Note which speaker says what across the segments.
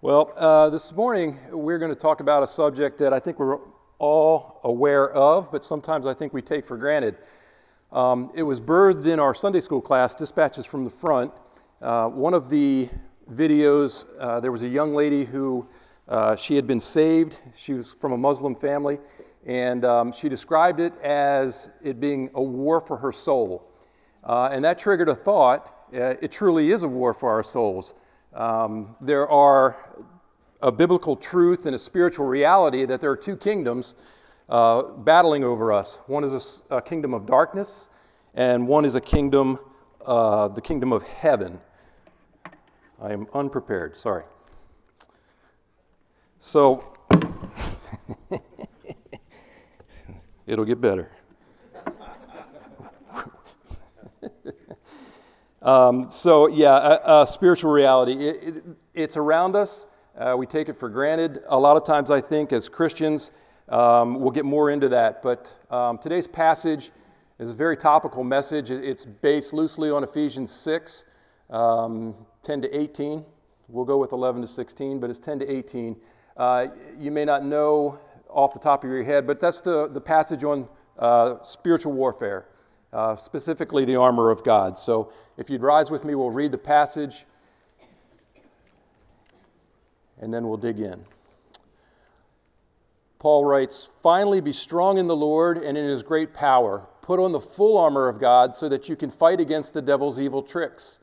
Speaker 1: Well, uh, this morning we're going to talk about a subject that I think we're all aware of, but sometimes I think we take for granted. Um, it was birthed in our Sunday school class, Dispatches from the Front. Uh, one of the videos, uh, there was a young lady who uh, she had been saved. She was from a Muslim family, and um, she described it as it being a war for her soul. Uh, and that triggered a thought. Uh, it truly is a war for our souls. Um, there are a biblical truth and a spiritual reality that there are two kingdoms uh, battling over us. One is a, a, kingdom of darkness, and one is a kingdom, uh, the kingdom of heaven. I am unprepared, sorry. So, it'll get better. Um, so, yeah, uh, uh, spiritual reality, it, it, it's around us. Uh, we take it for granted. A lot of times, I think, as Christians, um, we'll get more into that. But um, today's passage is a very topical message. It's based loosely on Ephesians 6, um, 10 to 18. We'll go with 11 to 16, but it's 10 to 18. Uh, you may not know off the top of your head, but that's the, the passage on uh, spiritual warfare uh, specifically the armor of God. So if you'd rise with me, we'll read the passage and then we'll dig in. Paul writes, Finally, be strong in the Lord and in his great power. Put on the full armor of God so that you can fight against the devil's evil tricks.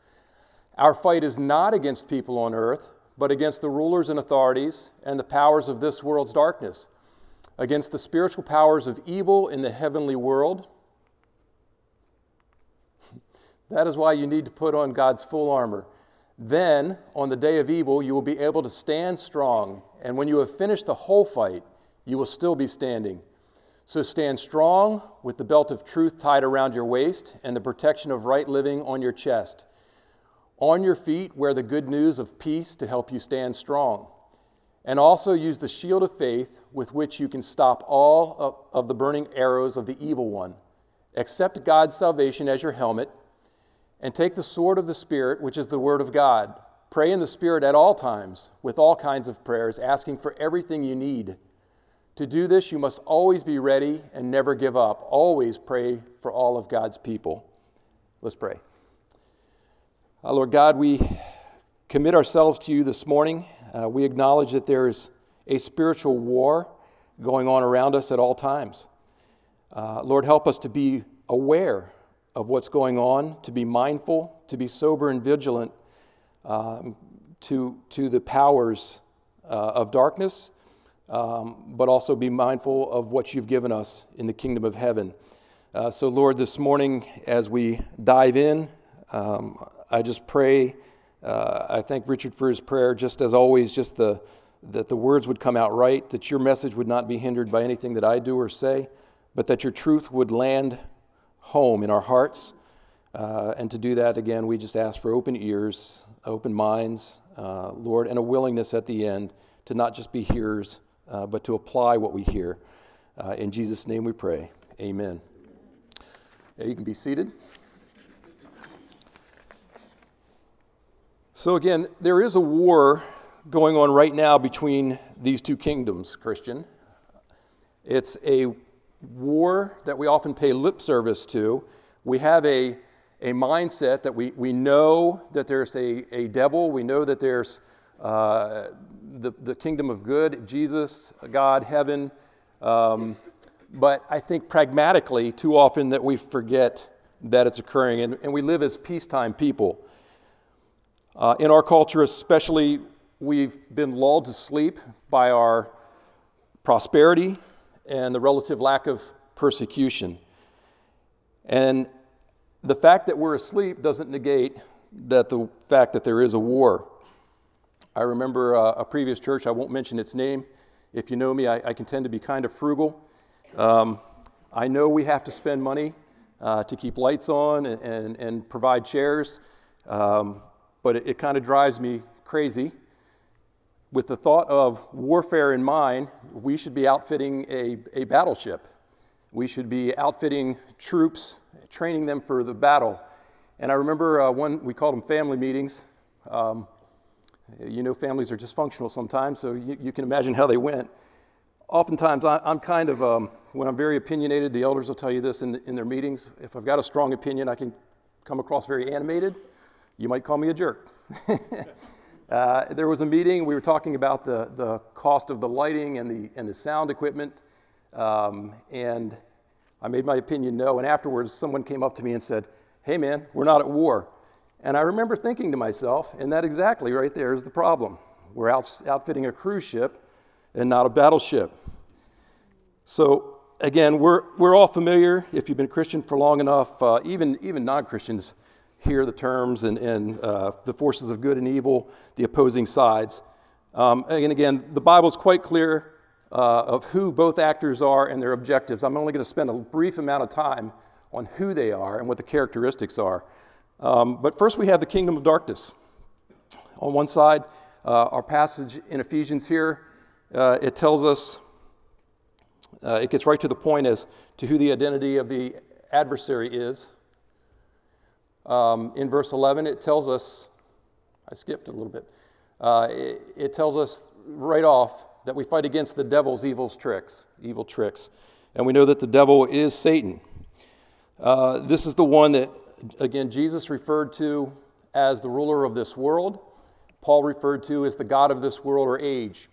Speaker 1: Our fight is not against people on earth, but against the rulers and authorities and the powers of this world's darkness, against the spiritual powers of evil in the heavenly world. That is why you need to put on God's full armor. Then, on the day of evil, you will be able to stand strong, and when you have finished the whole fight, you will still be standing. So stand strong with the belt of truth tied around your waist and the protection of right living on your chest. On your feet, wear the good news of peace to help you stand strong. And also use the shield of faith with which you can stop all of the burning arrows of the evil one. Accept God's salvation as your helmet and take the sword of the Spirit, which is the word of God. Pray in the Spirit at all times, with all kinds of prayers, asking for everything you need. To do this, you must always be ready and never give up. Always pray for all of God's people. Let's pray. Uh, Lord God, we commit ourselves to you this morning. Uh, we acknowledge that there is a spiritual war going on around us at all times. Uh, Lord, help us to be aware of what's going on, to be mindful, to be sober and vigilant um, to, to the powers uh, of darkness, um, but also be mindful of what you've given us in the kingdom of heaven. Uh, so, Lord, this morning as we dive in, um, I just pray. Uh, I thank Richard for his prayer, just as always, just the, that the words would come out right, that your message would not be hindered by anything that I do or say, but that your truth would land home in our hearts. Uh, and to do that, again, we just ask for open ears, open minds, uh, Lord, and a willingness at the end to not just be hearers, uh, but to apply what we hear. Uh, in Jesus' name we pray. Amen. Yeah, you can be seated. So, again, there is a war going on right now between these two kingdoms, Christian. It's a war that we often pay lip service to. We have a, a mindset that we, we know that there's a, a devil, we know that there's uh, the, the kingdom of good, Jesus, God, heaven. Um, but I think pragmatically, too often that we forget that it's occurring, and, and we live as peacetime people. Uh, in our culture, especially, we've been lulled to sleep by our prosperity, and the relative lack of persecution. And the fact that we're asleep doesn't negate that the fact that there is a war. I remember uh, a previous church, I won't mention its name. If you know me, I, I can tend to be kind of frugal. Um, I know we have to spend money uh, to keep lights on and, and, and provide chairs, um, but it, it kind of drives me crazy with the thought of warfare in mind, we should be outfitting a, a battleship. We should be outfitting troops, training them for the battle. And I remember uh, one, we called them family meetings. Um, you know, families are dysfunctional sometimes, so you, you can imagine how they went. Oftentimes, I, am kind of, um, when I'm very opinionated, the elders will tell you this in, in their meetings. If I've got a strong opinion, I can come across very animated. You might call me a jerk. Uh, there was a meeting, we were talking about the, the cost of the lighting and the, and the sound equipment, um, and I made my opinion no. And afterwards, someone came up to me and said, Hey man, we're not at war. And I remember thinking to myself, and that exactly right there is the problem. We're out, outfitting a cruise ship and not a battleship. So, again, we're, we're all familiar, if you've been Christian for long enough, uh, even, even non Christians hear the terms and, and uh, the forces of good and evil, the opposing sides. Um, and again, the Bible is quite clear uh, of who both actors are and their objectives. I'm only going to spend a brief amount of time on who they are and what the characteristics are. Um, but first, we have the kingdom of darkness. On one side, uh, our passage in Ephesians here, uh, it tells us, uh, it gets right to the point as to who the identity of the adversary is. Um, in verse 11, it tells us, I skipped a little bit, uh, it, it tells us right off that we fight against the devil's evil tricks, evil tricks. And we know that the devil is Satan. Uh, this is the one that, again, Jesus referred to as the ruler of this world. Paul referred to as the God of this world or age.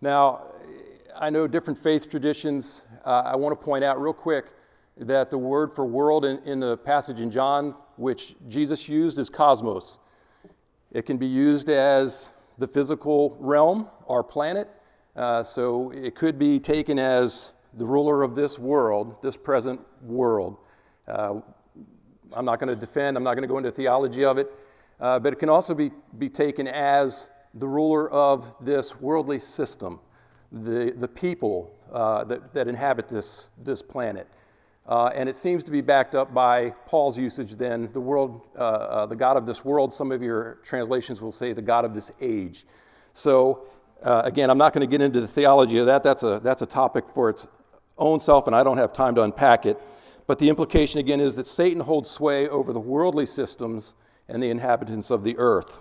Speaker 1: Now, I know different faith traditions. Uh, I want to point out real quick that the word for world in, in the passage in John which Jesus used, is cosmos. It can be used as the physical realm, our planet. Uh, so it could be taken as the ruler of this world, this present world. Uh, I'm not going to defend, I'm not going to go into theology of it, uh, but it can also be, be taken as the ruler of this worldly system, the, the people uh, that, that inhabit this, this planet. Uh, and it seems to be backed up by Paul's usage then, the world, uh, uh, the God of this world. Some of your translations will say the God of this age. So, uh, again, I'm not going to get into the theology of that. That's a, that's a topic for its own self, and I don't have time to unpack it. But the implication, again, is that Satan holds sway over the worldly systems and the inhabitants of the earth.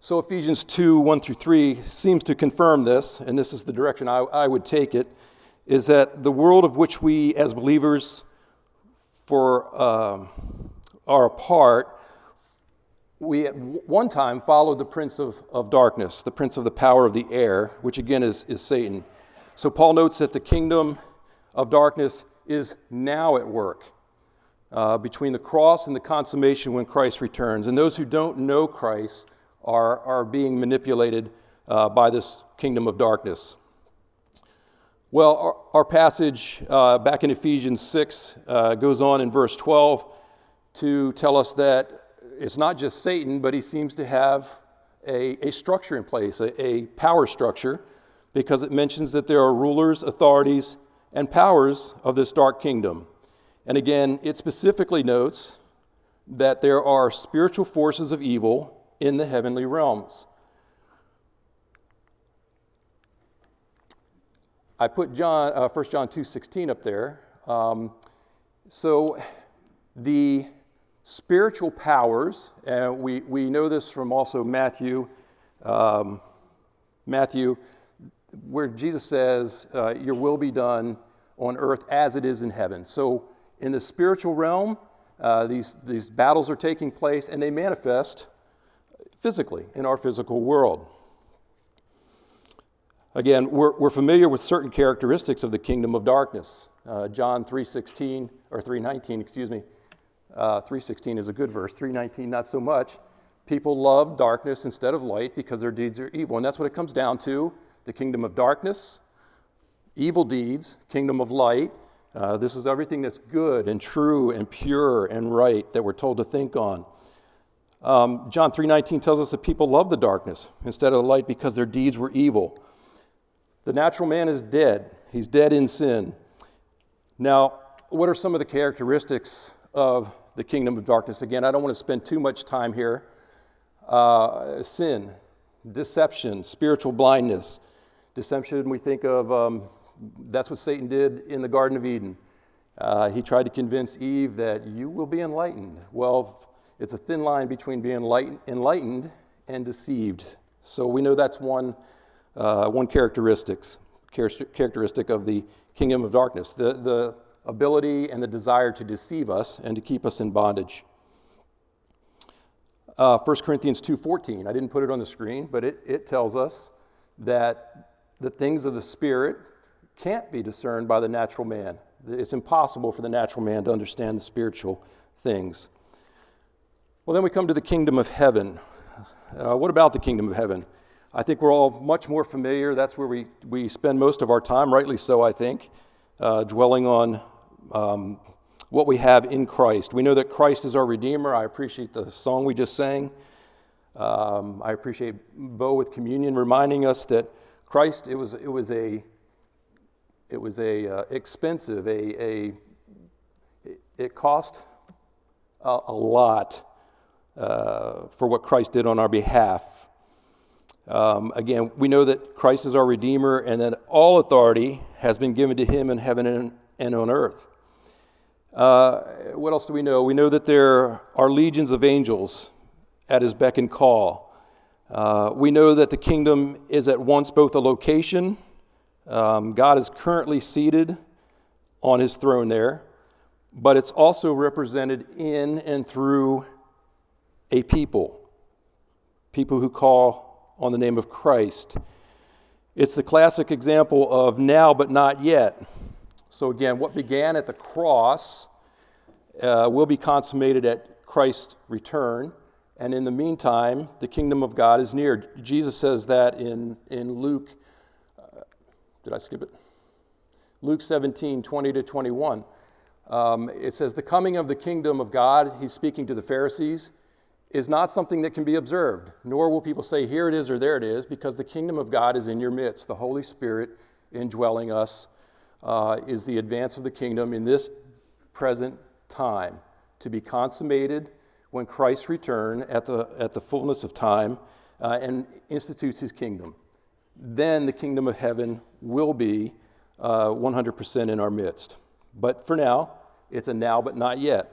Speaker 1: So, Ephesians 2 1 through 3 seems to confirm this, and this is the direction I, I would take it is that the world of which we as believers for, um, are a part, we at one time followed the prince of, of darkness, the prince of the power of the air, which again is, is Satan. So Paul notes that the kingdom of darkness is now at work uh, between the cross and the consummation when Christ returns. And those who don't know Christ are, are being manipulated uh, by this kingdom of darkness. Well, our, our passage uh, back in Ephesians 6 uh, goes on in verse 12 to tell us that it's not just Satan, but he seems to have a, a structure in place, a, a power structure, because it mentions that there are rulers, authorities, and powers of this dark kingdom. And again, it specifically notes that there are spiritual forces of evil in the heavenly realms. I put John, uh, 1 John 2.16 up there. Um, so the spiritual powers, and we, we know this from also Matthew, um, Matthew, where Jesus says, uh, Your will be done on earth as it is in heaven. So in the spiritual realm, uh, these, these battles are taking place and they manifest physically in our physical world. Again, we're, we're familiar with certain characteristics of the kingdom of darkness. Uh, John 3.16, or 3.19, excuse me. Uh, 3.16 is a good verse, 3.19 not so much. People love darkness instead of light because their deeds are evil. And that's what it comes down to, the kingdom of darkness, evil deeds, kingdom of light. Uh, this is everything that's good and true and pure and right that we're told to think on. Um, John 3.19 tells us that people love the darkness instead of the light because their deeds were evil. The natural man is dead, he's dead in sin. Now, what are some of the characteristics of the kingdom of darkness? Again, I don't want to spend too much time here. Uh, sin, deception, spiritual blindness. Deception, we think of um, that's what Satan did in the Garden of Eden. Uh, he tried to convince Eve that you will be enlightened. Well, it's a thin line between being enlightened and deceived. So we know that's one uh, one characteristics, characteristic of the kingdom of darkness the, the ability and the desire to deceive us and to keep us in bondage. Uh, 1 Corinthians 2.14, I didn't put it on the screen, but it, it tells us that the things of the Spirit can't be discerned by the natural man. It's impossible for the natural man to understand the spiritual things. Well, then we come to the kingdom of heaven. Uh, what about the kingdom of heaven? I think we're all much more familiar. That's where we, we spend most of our time, rightly so, I think, uh, dwelling on um, what we have in Christ. We know that Christ is our Redeemer. I appreciate the song we just sang. Um, I appreciate Bo with communion reminding us that Christ, it was, it was a, it was a uh, expensive, a, a, it cost a, a lot uh, for what Christ did on our behalf um, again, we know that Christ is our Redeemer and that all authority has been given to him in heaven and, and on earth. Uh, what else do we know? We know that there are legions of angels at his beck and call. Uh, we know that the kingdom is at once both a location, um, God is currently seated on his throne there, but it's also represented in and through a people, people who call on the name of Christ. It's the classic example of now but not yet. So, again, what began at the cross uh, will be consummated at Christ's return. And in the meantime, the kingdom of God is near. Jesus says that in, in Luke. Uh, did I skip it? Luke 17, 20 to 21. Um, it says, The coming of the kingdom of God, he's speaking to the Pharisees is not something that can be observed, nor will people say, Here it is or there it is, because the kingdom of God is in your midst. The Holy Spirit indwelling us uh, is the advance of the kingdom in this present time to be consummated when Christ return at the, at the fullness of time uh, and institutes his kingdom. Then the kingdom of heaven will be uh, 100% in our midst. But for now, it's a now but not yet.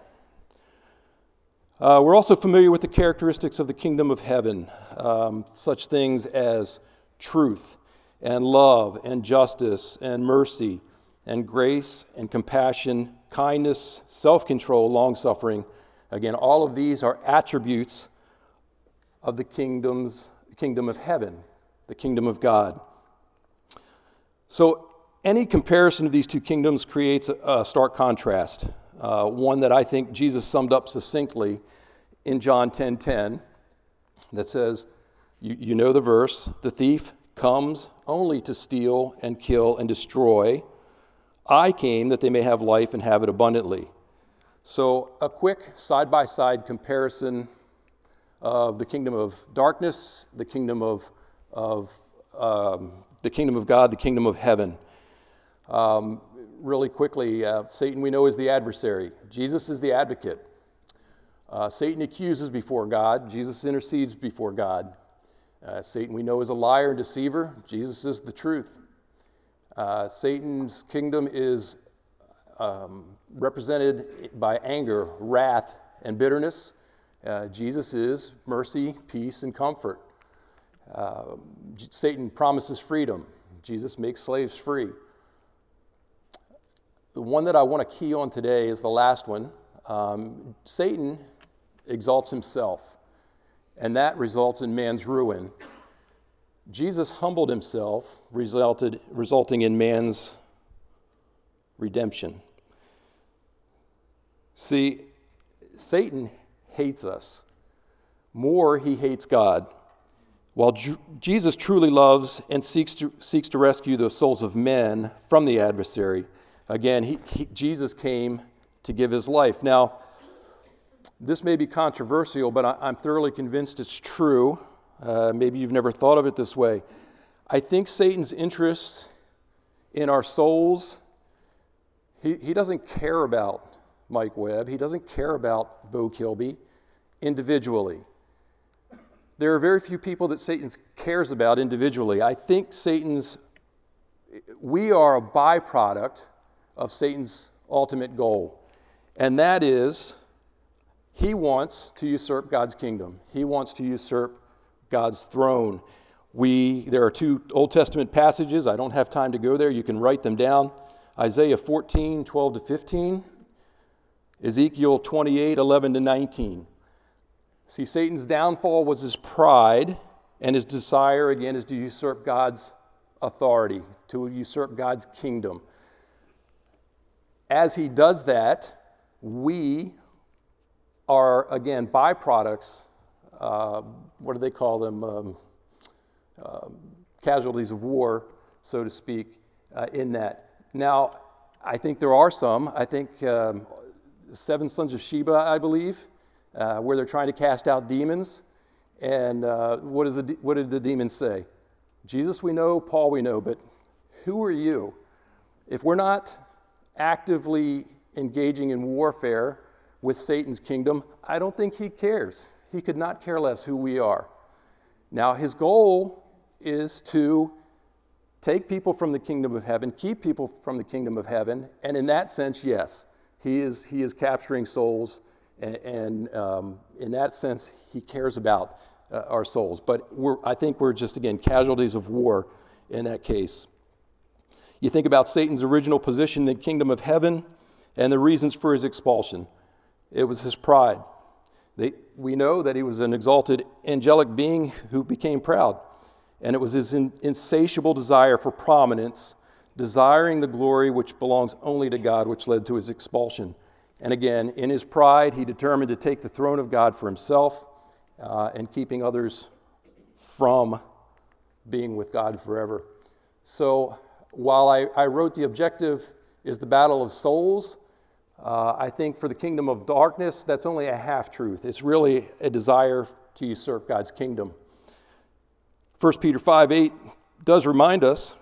Speaker 1: Uh, we're also familiar with the characteristics of the kingdom of heaven, um, such things as truth and love and justice and mercy and grace and compassion, kindness, self control, long suffering. Again, all of these are attributes of the kingdom's, kingdom of heaven, the kingdom of God. So, any comparison of these two kingdoms creates a, a stark contrast uh, one that I think Jesus summed up succinctly in John 10:10 10, 10, that says, you, you know the verse, the thief comes only to steal and kill and destroy. I came that they may have life and have it abundantly. So, a quick side by side comparison of the kingdom of darkness, the kingdom of, of um, the kingdom of God, the kingdom of heaven. Um, really quickly uh, Satan, we know, is the adversary, Jesus is the advocate. Uh, Satan accuses before God, Jesus intercedes before God. Uh, Satan, we know, is a liar and deceiver, Jesus is the truth. Uh, Satan's kingdom is um, represented by anger, wrath, and bitterness. Uh, Jesus is mercy, peace, and comfort. Uh, Satan promises freedom. Jesus makes slaves free the one that I want to key on today is the last one. Um, Satan exalts himself, and that results in man's ruin. Jesus humbled himself, resulted, resulting in man's redemption. See, Satan hates us. More, he hates God. While Jesus truly loves and seeks to, seeks to rescue the souls of men from the adversary, Again, he, he, Jesus came to give his life. Now, this may be controversial, but I, am thoroughly convinced it's true. Uh, maybe you've never thought of it this way. I think Satan's interest in our souls, he, he doesn't care about Mike Webb. He doesn't care about Bo Kilby individually. There are very few people that Satan cares about individually. I think Satan's, we are a byproduct of Satan's ultimate goal, and that is he wants to usurp God's kingdom, he wants to usurp God's throne. We, there are two Old Testament passages. I don't have time to go there. You can write them down. Isaiah 14, 12 to 15, Ezekiel 28, 11 to 19. See, Satan's downfall was his pride, and his desire, again, is to usurp God's authority, to usurp God's kingdom as he does that, we are, again, byproducts. Uh, what do they call them? Um, um, casualties of war, so to speak, uh, in that. Now, I think there are some. I think um, Seven Sons of Sceva, I believe, uh, where they're trying to cast out demons. And uh, what, is the, what did the demons say? Jesus we know, Paul we know, but who are you? If we're not actively engaging in warfare with Satan's kingdom, I don't think he cares. He could not care less who we are. Now, his goal is to take people from the kingdom of heaven, keep people from the kingdom of heaven, and in that sense, yes, he is, he is capturing souls, and, and um, in that sense, he cares about uh, our souls. But I think we're just, again, casualties of war in that case. You think about Satan's original position in the kingdom of heaven and the reasons for his expulsion. It was his pride. They, we know that he was an exalted angelic being who became proud, and it was his in, insatiable desire for prominence, desiring the glory which belongs only to God, which led to his expulsion. And again, in his pride, he determined to take the throne of God for himself uh, and keeping others from being with God forever. So while I, I wrote the objective is the battle of souls, uh, I think for the kingdom of darkness, that's only a half truth. It's really a desire to usurp God's kingdom. 1 Peter 5 8 does remind us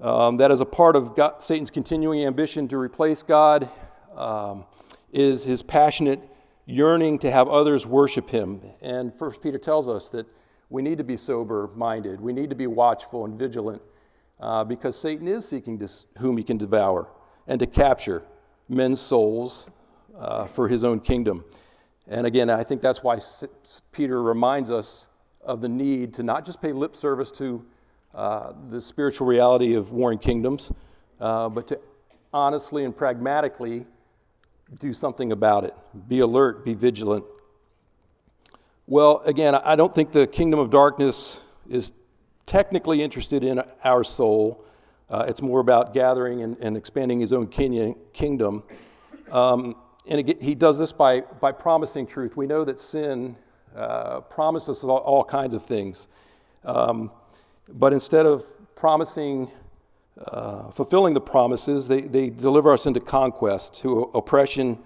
Speaker 1: um, that as a part of God, Satan's continuing ambition to replace God um, is his passionate yearning to have others worship him. And 1 Peter tells us that we need to be sober minded, we need to be watchful and vigilant uh, because Satan is seeking to, whom he can devour and to capture men's souls uh, for his own kingdom. And again, I think that's why Peter reminds us of the need to not just pay lip service to uh, the spiritual reality of warring kingdoms, uh, but to honestly and pragmatically do something about it. Be alert, be vigilant. Well, again, I don't think the kingdom of darkness is technically interested in our soul. Uh, it's more about gathering and, and expanding his own Kenyan kingdom. Um, and he does this by, by promising truth. We know that sin uh, promises all, all, kinds of things. Um, but instead of promising, uh, fulfilling the promises, they, they deliver us into conquest, to oppression,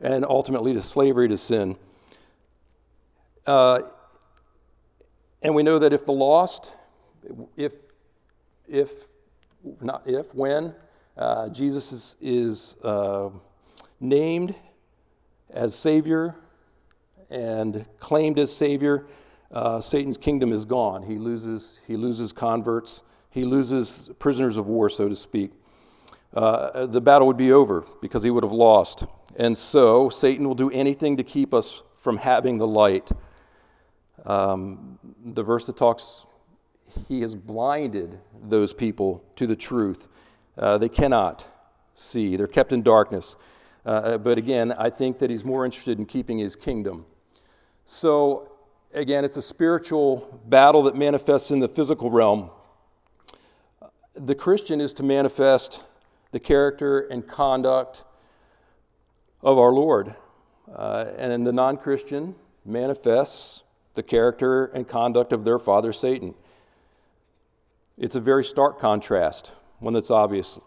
Speaker 1: and ultimately to slavery to sin. Uh, and we know that if the lost if, if, not if, when uh, Jesus is, is uh, named as Savior and claimed as Savior, uh, Satan's kingdom is gone. He loses, he loses converts, he loses prisoners of war, so to speak. Uh, the battle would be over because he would have lost. And so Satan will do anything to keep us from having the light. Um, the verse that talks he has blinded those people to the truth. Uh, they cannot see, they're kept in darkness. Uh, uh, but again, I think that he's more interested in keeping his kingdom. So, again, it's a spiritual battle that manifests in the physical realm. The Christian is to manifest the character and conduct of our Lord. Uh, and the non Christian manifests the character and conduct of their father, Satan. It's a very stark contrast, one that's obvious.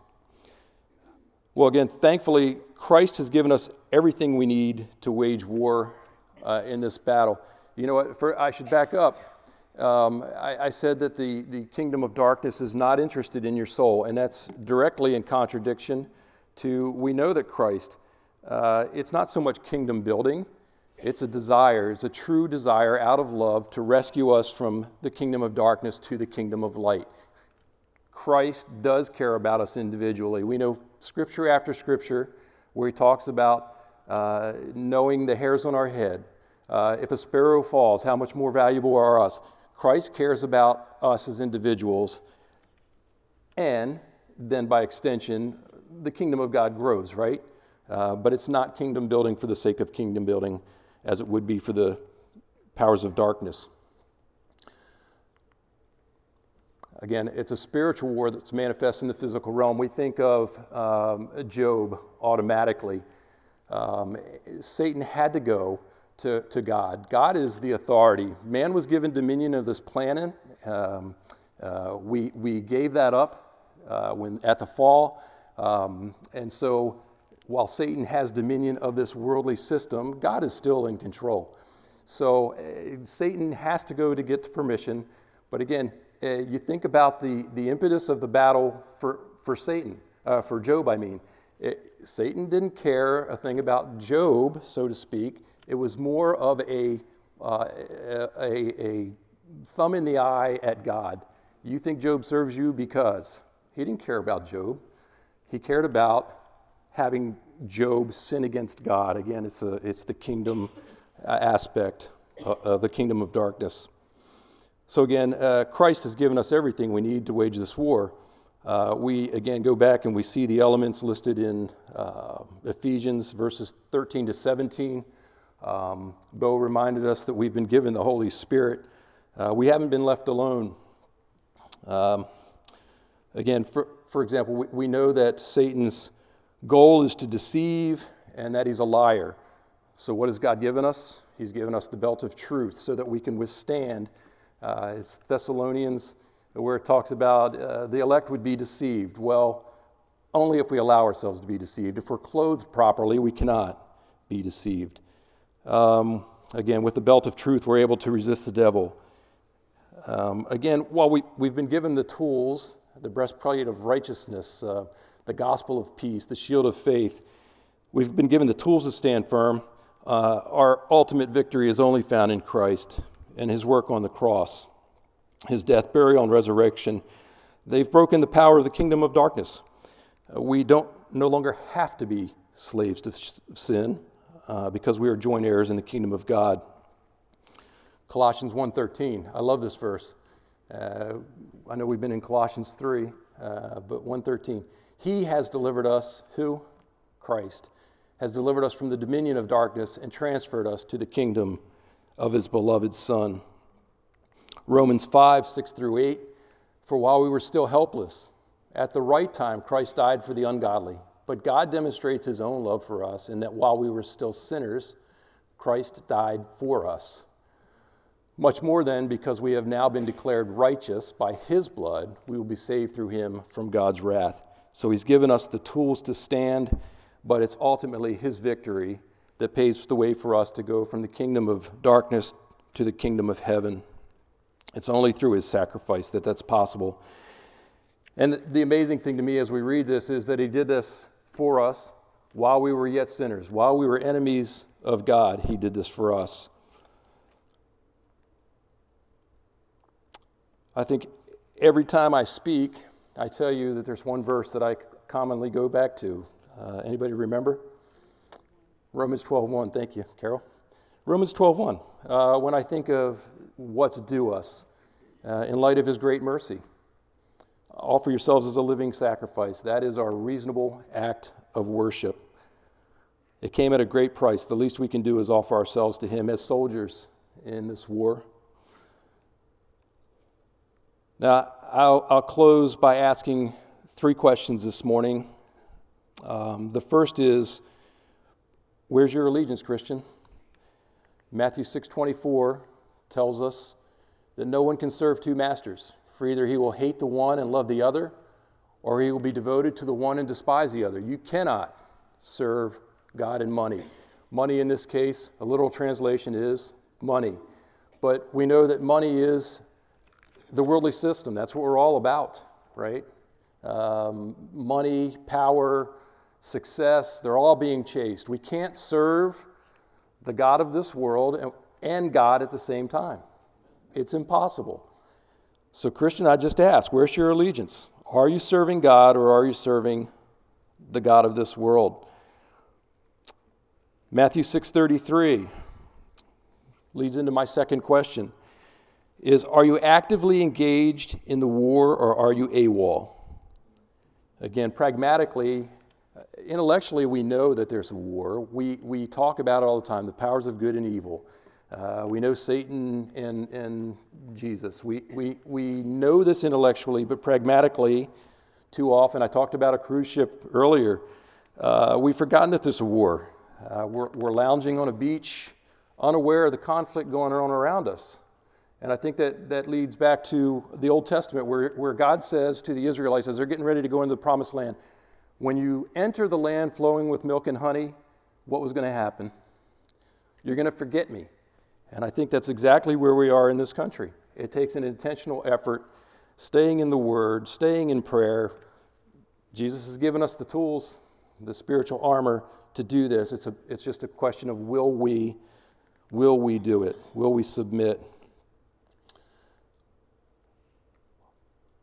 Speaker 1: Well, again, thankfully, Christ has given us everything we need to wage war uh, in this battle. You know what? For, I should back up. Um, I, I, said that the, the kingdom of darkness is not interested in your soul, and that's directly in contradiction to we know that Christ. Uh, it's not so much kingdom building, it's a desire, it's a true desire out of love to rescue us from the kingdom of darkness to the kingdom of light. Christ does care about us individually. We know scripture after scripture where he talks about uh, knowing the hairs on our head. Uh, if a sparrow falls, how much more valuable are us? Christ cares about us as individuals. And then by extension, the kingdom of God grows, right? Uh, but it's not kingdom building for the sake of kingdom building as it would be for the powers of darkness. Again, it's a spiritual war that's manifest in the physical realm. We think of um, Job automatically. Um, Satan had to go to, to God. God is the authority. Man was given dominion of this planet. Um, uh, we, we gave that up uh, when, at the fall. Um, and so while Satan has dominion of this worldly system, God is still in control. So uh, Satan has to go to get the permission. But again, uh, you think about the, the impetus of the battle for, for Satan, uh, for Job, I mean. It, eh, Satan didn't care a thing about Job, so to speak. It was more of uh, a, a, a thumb in the eye at God. You think Job serves you because he didn't care about Job. He cared about having Job sin against God. Again, it's, a, it's the kingdom uh, aspect uh, of the kingdom of darkness. So, again, uh, Christ has given us everything we need to wage this war. Uh, we again go back and we see the elements listed in uh, Ephesians verses 13 to 17. Um, Bo reminded us that we've been given the Holy Spirit. Uh, we haven't been left alone. Um, again, for, for example, we, we know that Satan's goal is to deceive and that he's a liar. So, what has God given us? He's given us the belt of truth so that we can withstand. Uh, Thessalonians, where it talks about uh, the elect would be deceived. Well, only if we allow ourselves to be deceived. If we're clothed properly, we cannot be deceived. Um, again, with the belt of truth, we're able to resist the devil. Um, again, while we, we've been given the tools, the breastplate of righteousness, uh, the gospel of peace, the shield of faith. We've been given the tools to stand firm. Uh, our ultimate victory is only found in Christ and his work on the cross, his death, burial, and resurrection. They've broken the power of the kingdom of darkness. Uh, we don't no longer have to be slaves to sh- sin uh, because we are joint heirs in the kingdom of God. Colossians 1:13. I love this verse. Uh, I know we've been in Colossians 3, uh, but 1:13. He has delivered us, who? Christ, has delivered us from the dominion of darkness and transferred us to the kingdom of his beloved Son. Romans 5, 6 through 8. For while we were still helpless, at the right time Christ died for the ungodly. But God demonstrates his own love for us in that while we were still sinners, Christ died for us. Much more then, because we have now been declared righteous by his blood, we will be saved through him from God's wrath. So he's given us the tools to stand, but it's ultimately his victory that paves the way for us to go from the kingdom of darkness to the kingdom of heaven. It's only through his sacrifice that that's possible. And the amazing thing to me as we read this is that he did this for us while we were yet sinners, while we were enemies of God, he did this for us. I think every time I speak, I tell you that there's one verse that I commonly go back to. Uh, anybody remember? Romans 12:1. Thank you, Carol. Romans 12:1. Uh, when I think of what's due us uh, in light of His great mercy, offer yourselves as a living sacrifice. That is our reasonable act of worship. It came at a great price. The least we can do is offer ourselves to Him as soldiers in this war. Now, I'll, I'll close by asking three questions this morning. Um, the first is, where's your allegiance, Christian? Matthew 6:24 tells us that no one can serve two masters, for either he will hate the one and love the other, or he will be devoted to the one and despise the other. You cannot serve God and money. Money in this case, a literal translation is money. But we know that money is the worldly system. That's what we're all about, right? Um, money, power, success, they're all being chased. We can't serve the God of this world and, and God at the same time. It's impossible. So, Christian, I just ask where's your allegiance? Are you serving God or are you serving the God of this world? Matthew 6:33 leads into my second question is are you actively engaged in the war or are you AWOL? Again, pragmatically, uh, intellectually, we know that there's a war. We, we talk about it all the time the powers of good and evil. Uh, we know Satan and, and Jesus. We, we, we know this intellectually, but pragmatically, too often, I talked about a cruise ship earlier. Uh, we've forgotten that there's a war. Uh, we're, we're lounging on a beach, unaware of the conflict going on around us. And I think that that leads back to the Old Testament, where, where God says to the Israelites as they're getting ready to go into the promised land, when you enter the land flowing with milk and honey, what was going to happen? You're going to forget me. And I think that's exactly where we are in this country. It takes an intentional effort, staying in the Word, staying in prayer. Jesus has given us the tools, the spiritual armor to do this. It's, a, it's just a question of will we, will we do it? Will we submit?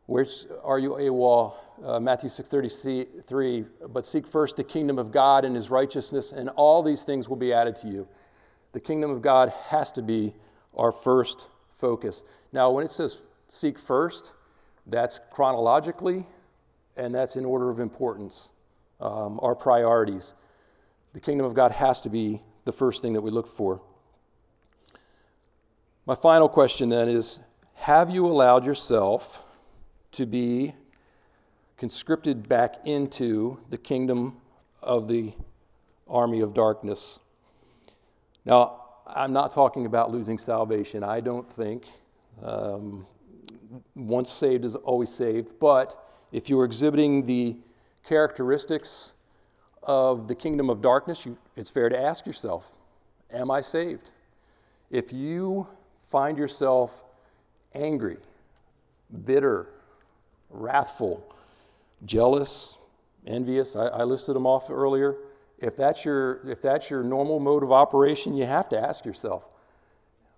Speaker 1: Where are you AWOL? Uh, Matthew 6:33. But seek first the kingdom of God and His righteousness, and all these things will be added to you. The kingdom of God has to be our first focus. Now, when it says seek first, that's chronologically, and that's in order of importance, um, our priorities. The kingdom of God has to be the first thing that we look for. My final question then is Have you allowed yourself to be conscripted back into the kingdom of the army of darkness. Now, I'm not talking about losing salvation. I don't think um, once saved is always saved. But if you are exhibiting the characteristics of the kingdom of darkness, you, it's fair to ask yourself, Am I saved? If you find yourself angry, bitter, wrathful, jealous, envious. I, I listed them off earlier. If that's, your, if that's your normal mode of operation, you have to ask yourself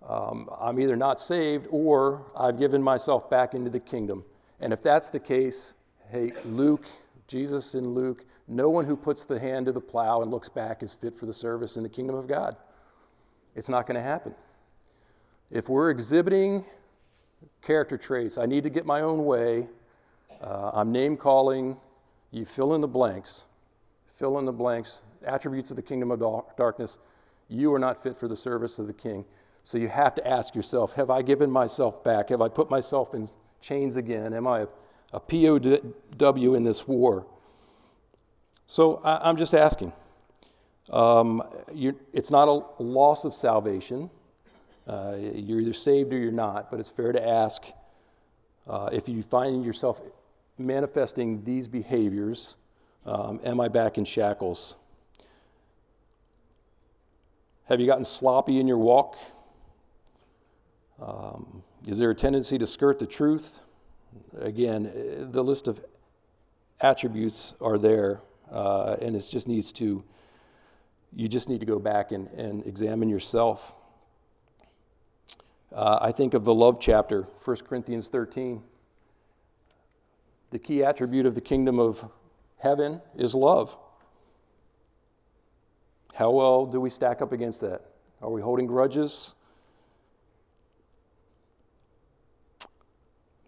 Speaker 1: um, I'm either not saved or I've given myself back into the kingdom. And if that's the case, hey, Luke, Jesus in Luke, no one who puts the hand to the plow and looks back is fit for the service in the kingdom of God. It's not going to happen. If we're exhibiting character traits, I need to get my own way, uh, I'm name calling. You fill in the blanks. Fill in the blanks. Attributes of the kingdom of darkness. You are not fit for the service of the king. So you have to ask yourself Have I given myself back? Have I put myself in chains again? Am I a POW in this war? So I, am just asking. Um, it's not a loss of salvation. Uh, you're either saved or you're not, but it's fair to ask uh, if you find yourself manifesting these behaviors, um, am I back in shackles? Have you gotten sloppy in your walk? Um, is there a tendency to skirt the truth? Again, eh, the list of attributes are there, uh, and it just needs to, you just need to go back and, and examine yourself. Uh, I think of the love chapter, 1 Corinthians 13. The key attribute of the kingdom of heaven is love. How well do we stack up against that? Are we holding grudges?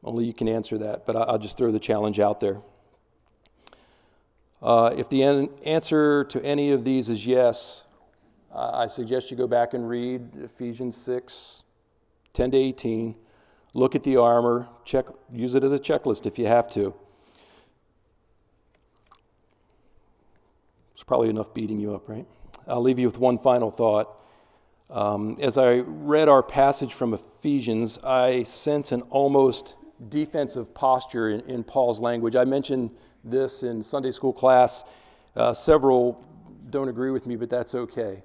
Speaker 1: Only you can answer that, but I'll just throw the challenge out there. Uh, if the an- answer to any of these is yes, I suggest you go back and read Ephesians 6 10 to 18 look at the armor, check, use it as a checklist if you have to. It's probably enough beating you up, right? I'll leave you with one final thought. Um, as I read our passage from Ephesians, I sense an almost defensive posture in, in Paul's language. I mentioned this in Sunday school class. Uh, several don't agree with me, but that's okay.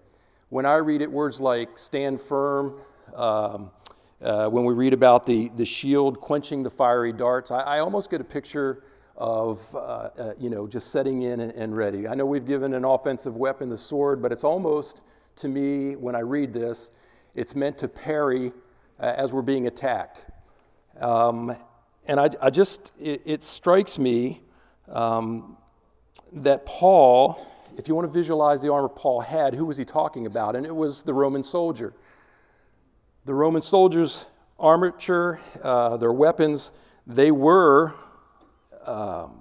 Speaker 1: When I read it, words like stand firm, um, uh, when we read about the, the shield quenching the fiery darts, I, I almost get a picture of, uh, uh, you know, just setting in and, and, ready. I know we've given an offensive weapon the sword, but it's almost, to me, when I read this, it's meant to parry uh, as we're being attacked. Um, and I, I just, it, it, strikes me um, that Paul, if you want to visualize the armor Paul had, who was he talking about? And it was the Roman soldier the Roman soldiers' armature, uh, their weapons, they were. Um,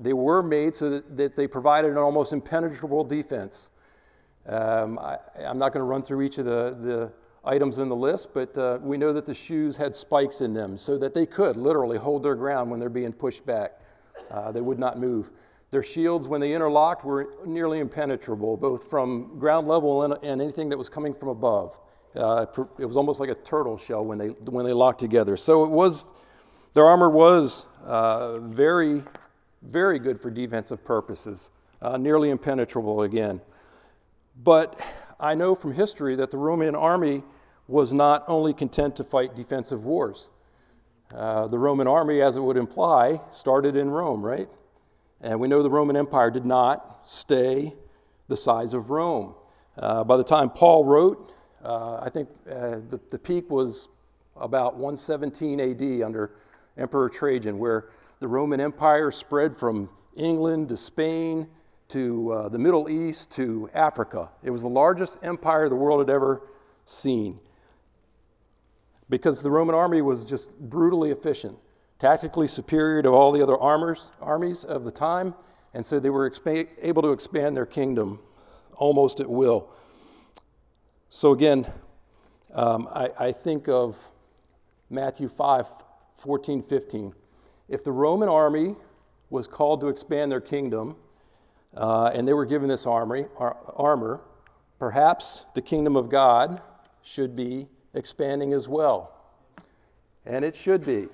Speaker 1: they were made so that, that, they provided an almost impenetrable defense. Um, I, am not going to run through each of the, the items in the list, but uh, we know that the shoes had spikes in them so that they could literally hold their ground when they're being pushed back. Uh, they would not move. Their shields, when they interlocked, were nearly impenetrable, both from ground level and, and anything that was coming from above. Uh, it was almost like a turtle shell when they, when they locked together. So it was, their armor was uh, very, very good for defensive purposes, uh, nearly impenetrable again. But I know from history that the Roman army was not only content to fight defensive wars. Uh, the Roman army, as it would imply, started in Rome, right? And we know the Roman Empire did not stay the size of Rome. Uh, by the time Paul wrote, uh, I think uh, the, the peak was about 117 AD under Emperor Trajan, where the Roman Empire spread from England to Spain to uh, the Middle East to Africa. It was the largest empire the world had ever seen because the Roman army was just brutally efficient, tactically superior to all the other armors, armies of the time, and so they were expa- able to expand their kingdom almost at will. So again, um, I, I think of Matthew 5 14, 15. If the Roman army was called to expand their kingdom, uh, and they were given this armory, ar- armor, perhaps the kingdom of God should be expanding as well. And it should be.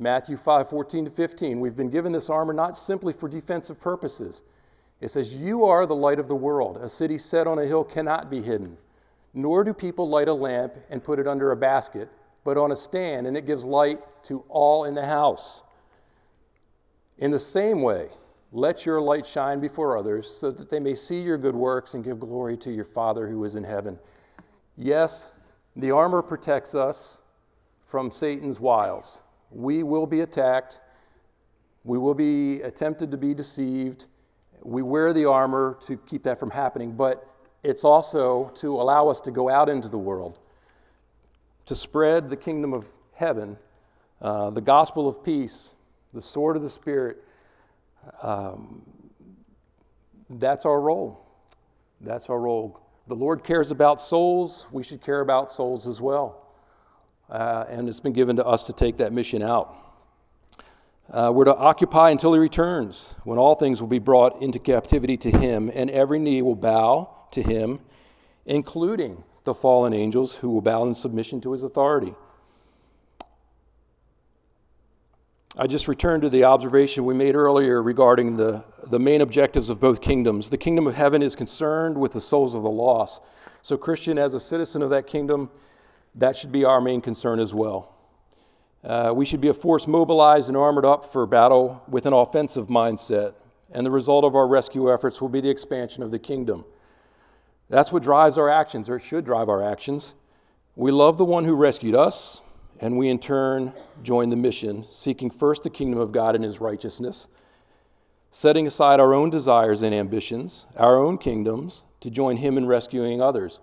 Speaker 1: Matthew 5 14 to 15. We've been given this armor not simply for defensive purposes. It says, You are the light of the world. A city set on a hill cannot be hidden. Nor do people light a lamp and put it under a basket, but on a stand, and it gives light to all in the house. In the same way, let your light shine before others, so that they may see your good works and give glory to your Father who is in heaven. Yes, the armor protects us from Satan's wiles. We will be attacked, we will be attempted to be deceived. We wear the armor to keep that from happening, but it's also to allow us to go out into the world, to spread the kingdom of heaven, uh, the gospel of peace, the sword of the Spirit. Um, that's our role. That's our role. The Lord cares about souls. We should care about souls as well. Uh, and it's been given to us to take that mission out. Uh, we're to occupy until he returns, when all things will be brought into captivity to him, and every knee will bow to him, including the fallen angels who will bow in submission to his authority. I just returned to the observation we made earlier regarding the, the main objectives of both kingdoms. The kingdom of heaven is concerned with the souls of the lost. So, Christian, as a citizen of that kingdom, that should be our main concern as well. Uh, we should be a force mobilized and armored up for battle with an offensive mindset, and the result of our rescue efforts will be the expansion of the kingdom. That's what drives our actions, or it should drive our actions. We love the one who rescued us, and we in turn join the mission, seeking first the kingdom of God and his righteousness, setting aside our own desires and ambitions, our own kingdoms, to join him in rescuing others.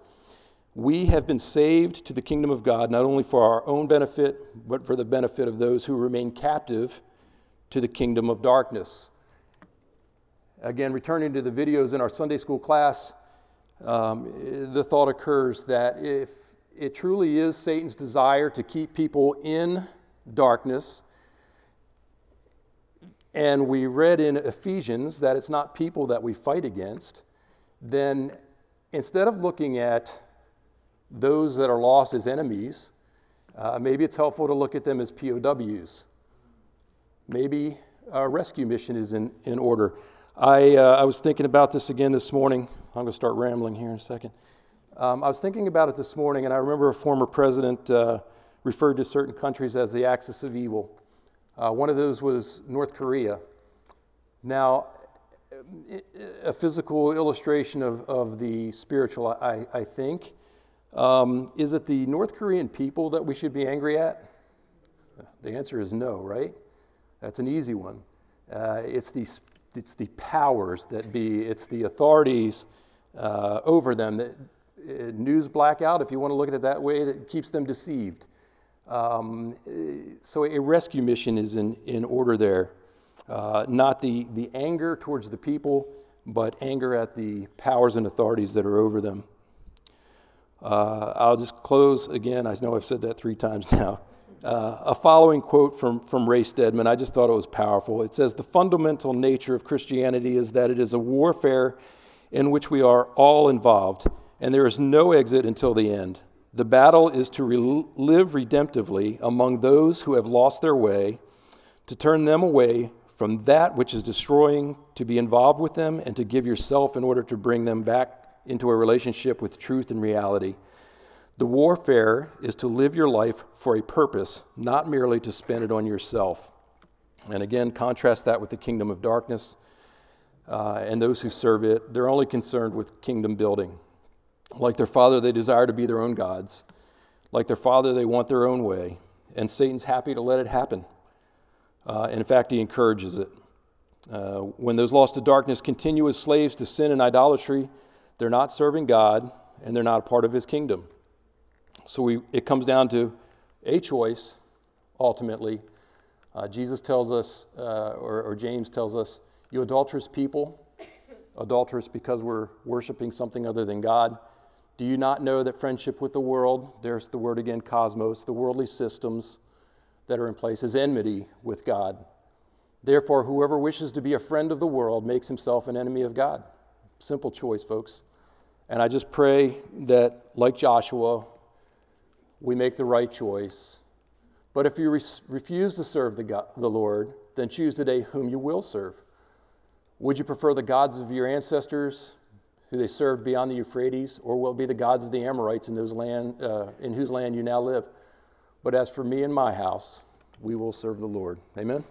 Speaker 1: We have been saved to the kingdom of God not only for our own benefit, but for the benefit of those who remain captive to the kingdom of darkness. Again, returning to the videos in our Sunday school class, um, the thought occurs that if it truly is Satan's desire to keep people in darkness, and we read in Ephesians that it's not people that we fight against, then instead of looking at those that are lost as enemies, uh, maybe it's helpful to look at them as POWs. Maybe a rescue mission is in, in order. I, uh, I was thinking about this again this morning. I'm going to start rambling here in a second. Um, I was thinking about it this morning, and I remember a former president uh, referred to certain countries as the axis of evil. Uh, one of those was North Korea. Now, a physical illustration of, of the spiritual, I, I think. Um, is it the North Korean people that we should be angry at? The answer is no, right? That's an easy one. Uh, it's the it's the powers that be, it's the authorities uh, over them that uh, news blackout, if you want to look at it that way, that keeps them deceived. Um, so a rescue mission is in, in order there. Uh, not the, the anger towards the people, but anger at the powers and authorities that are over them. Uh, I'll just close again. I know I've said that three times now uh, a following quote from, from Ray Stedman. I just thought it was powerful. It says The fundamental nature of Christianity is that it is a warfare in which we are all involved, and there is no exit until the end. The battle is to re- live redemptively among those who have lost their way, to turn them away from that which is destroying, to be involved with them, and to give yourself in order to bring them back into a relationship with truth and reality. The warfare is to live your life for a purpose, not merely to spend it on yourself. And again, contrast that with the kingdom of darkness uh, and those who serve it. They're only concerned with kingdom building. Like their father, they desire to be their own gods. Like their father, they want their own way. And Satan's happy to let it happen. Uh, in fact, he encourages it. Uh, when those lost to darkness continue as slaves to sin and idolatry, they're not serving God and they're not a part of his kingdom. So we, it comes down to a choice, ultimately. Uh, Jesus tells us, uh, or, or James tells us, you adulterous people, adulterous because we're worshiping something other than God. Do you not know that friendship with the world, there's the word again, cosmos, the worldly systems that are in place, is enmity with God? Therefore, whoever wishes to be a friend of the world makes himself an enemy of God. Simple choice, folks. And I just pray that, like Joshua, we make the right choice. But if you re- refuse to serve the, God, the Lord, then choose today whom you will serve. Would you prefer the gods of your ancestors, who they served beyond the Euphrates, or will it be the gods of the Amorites in, those land, uh, in whose land you now live? But as for me and my house, we will serve the Lord. Amen.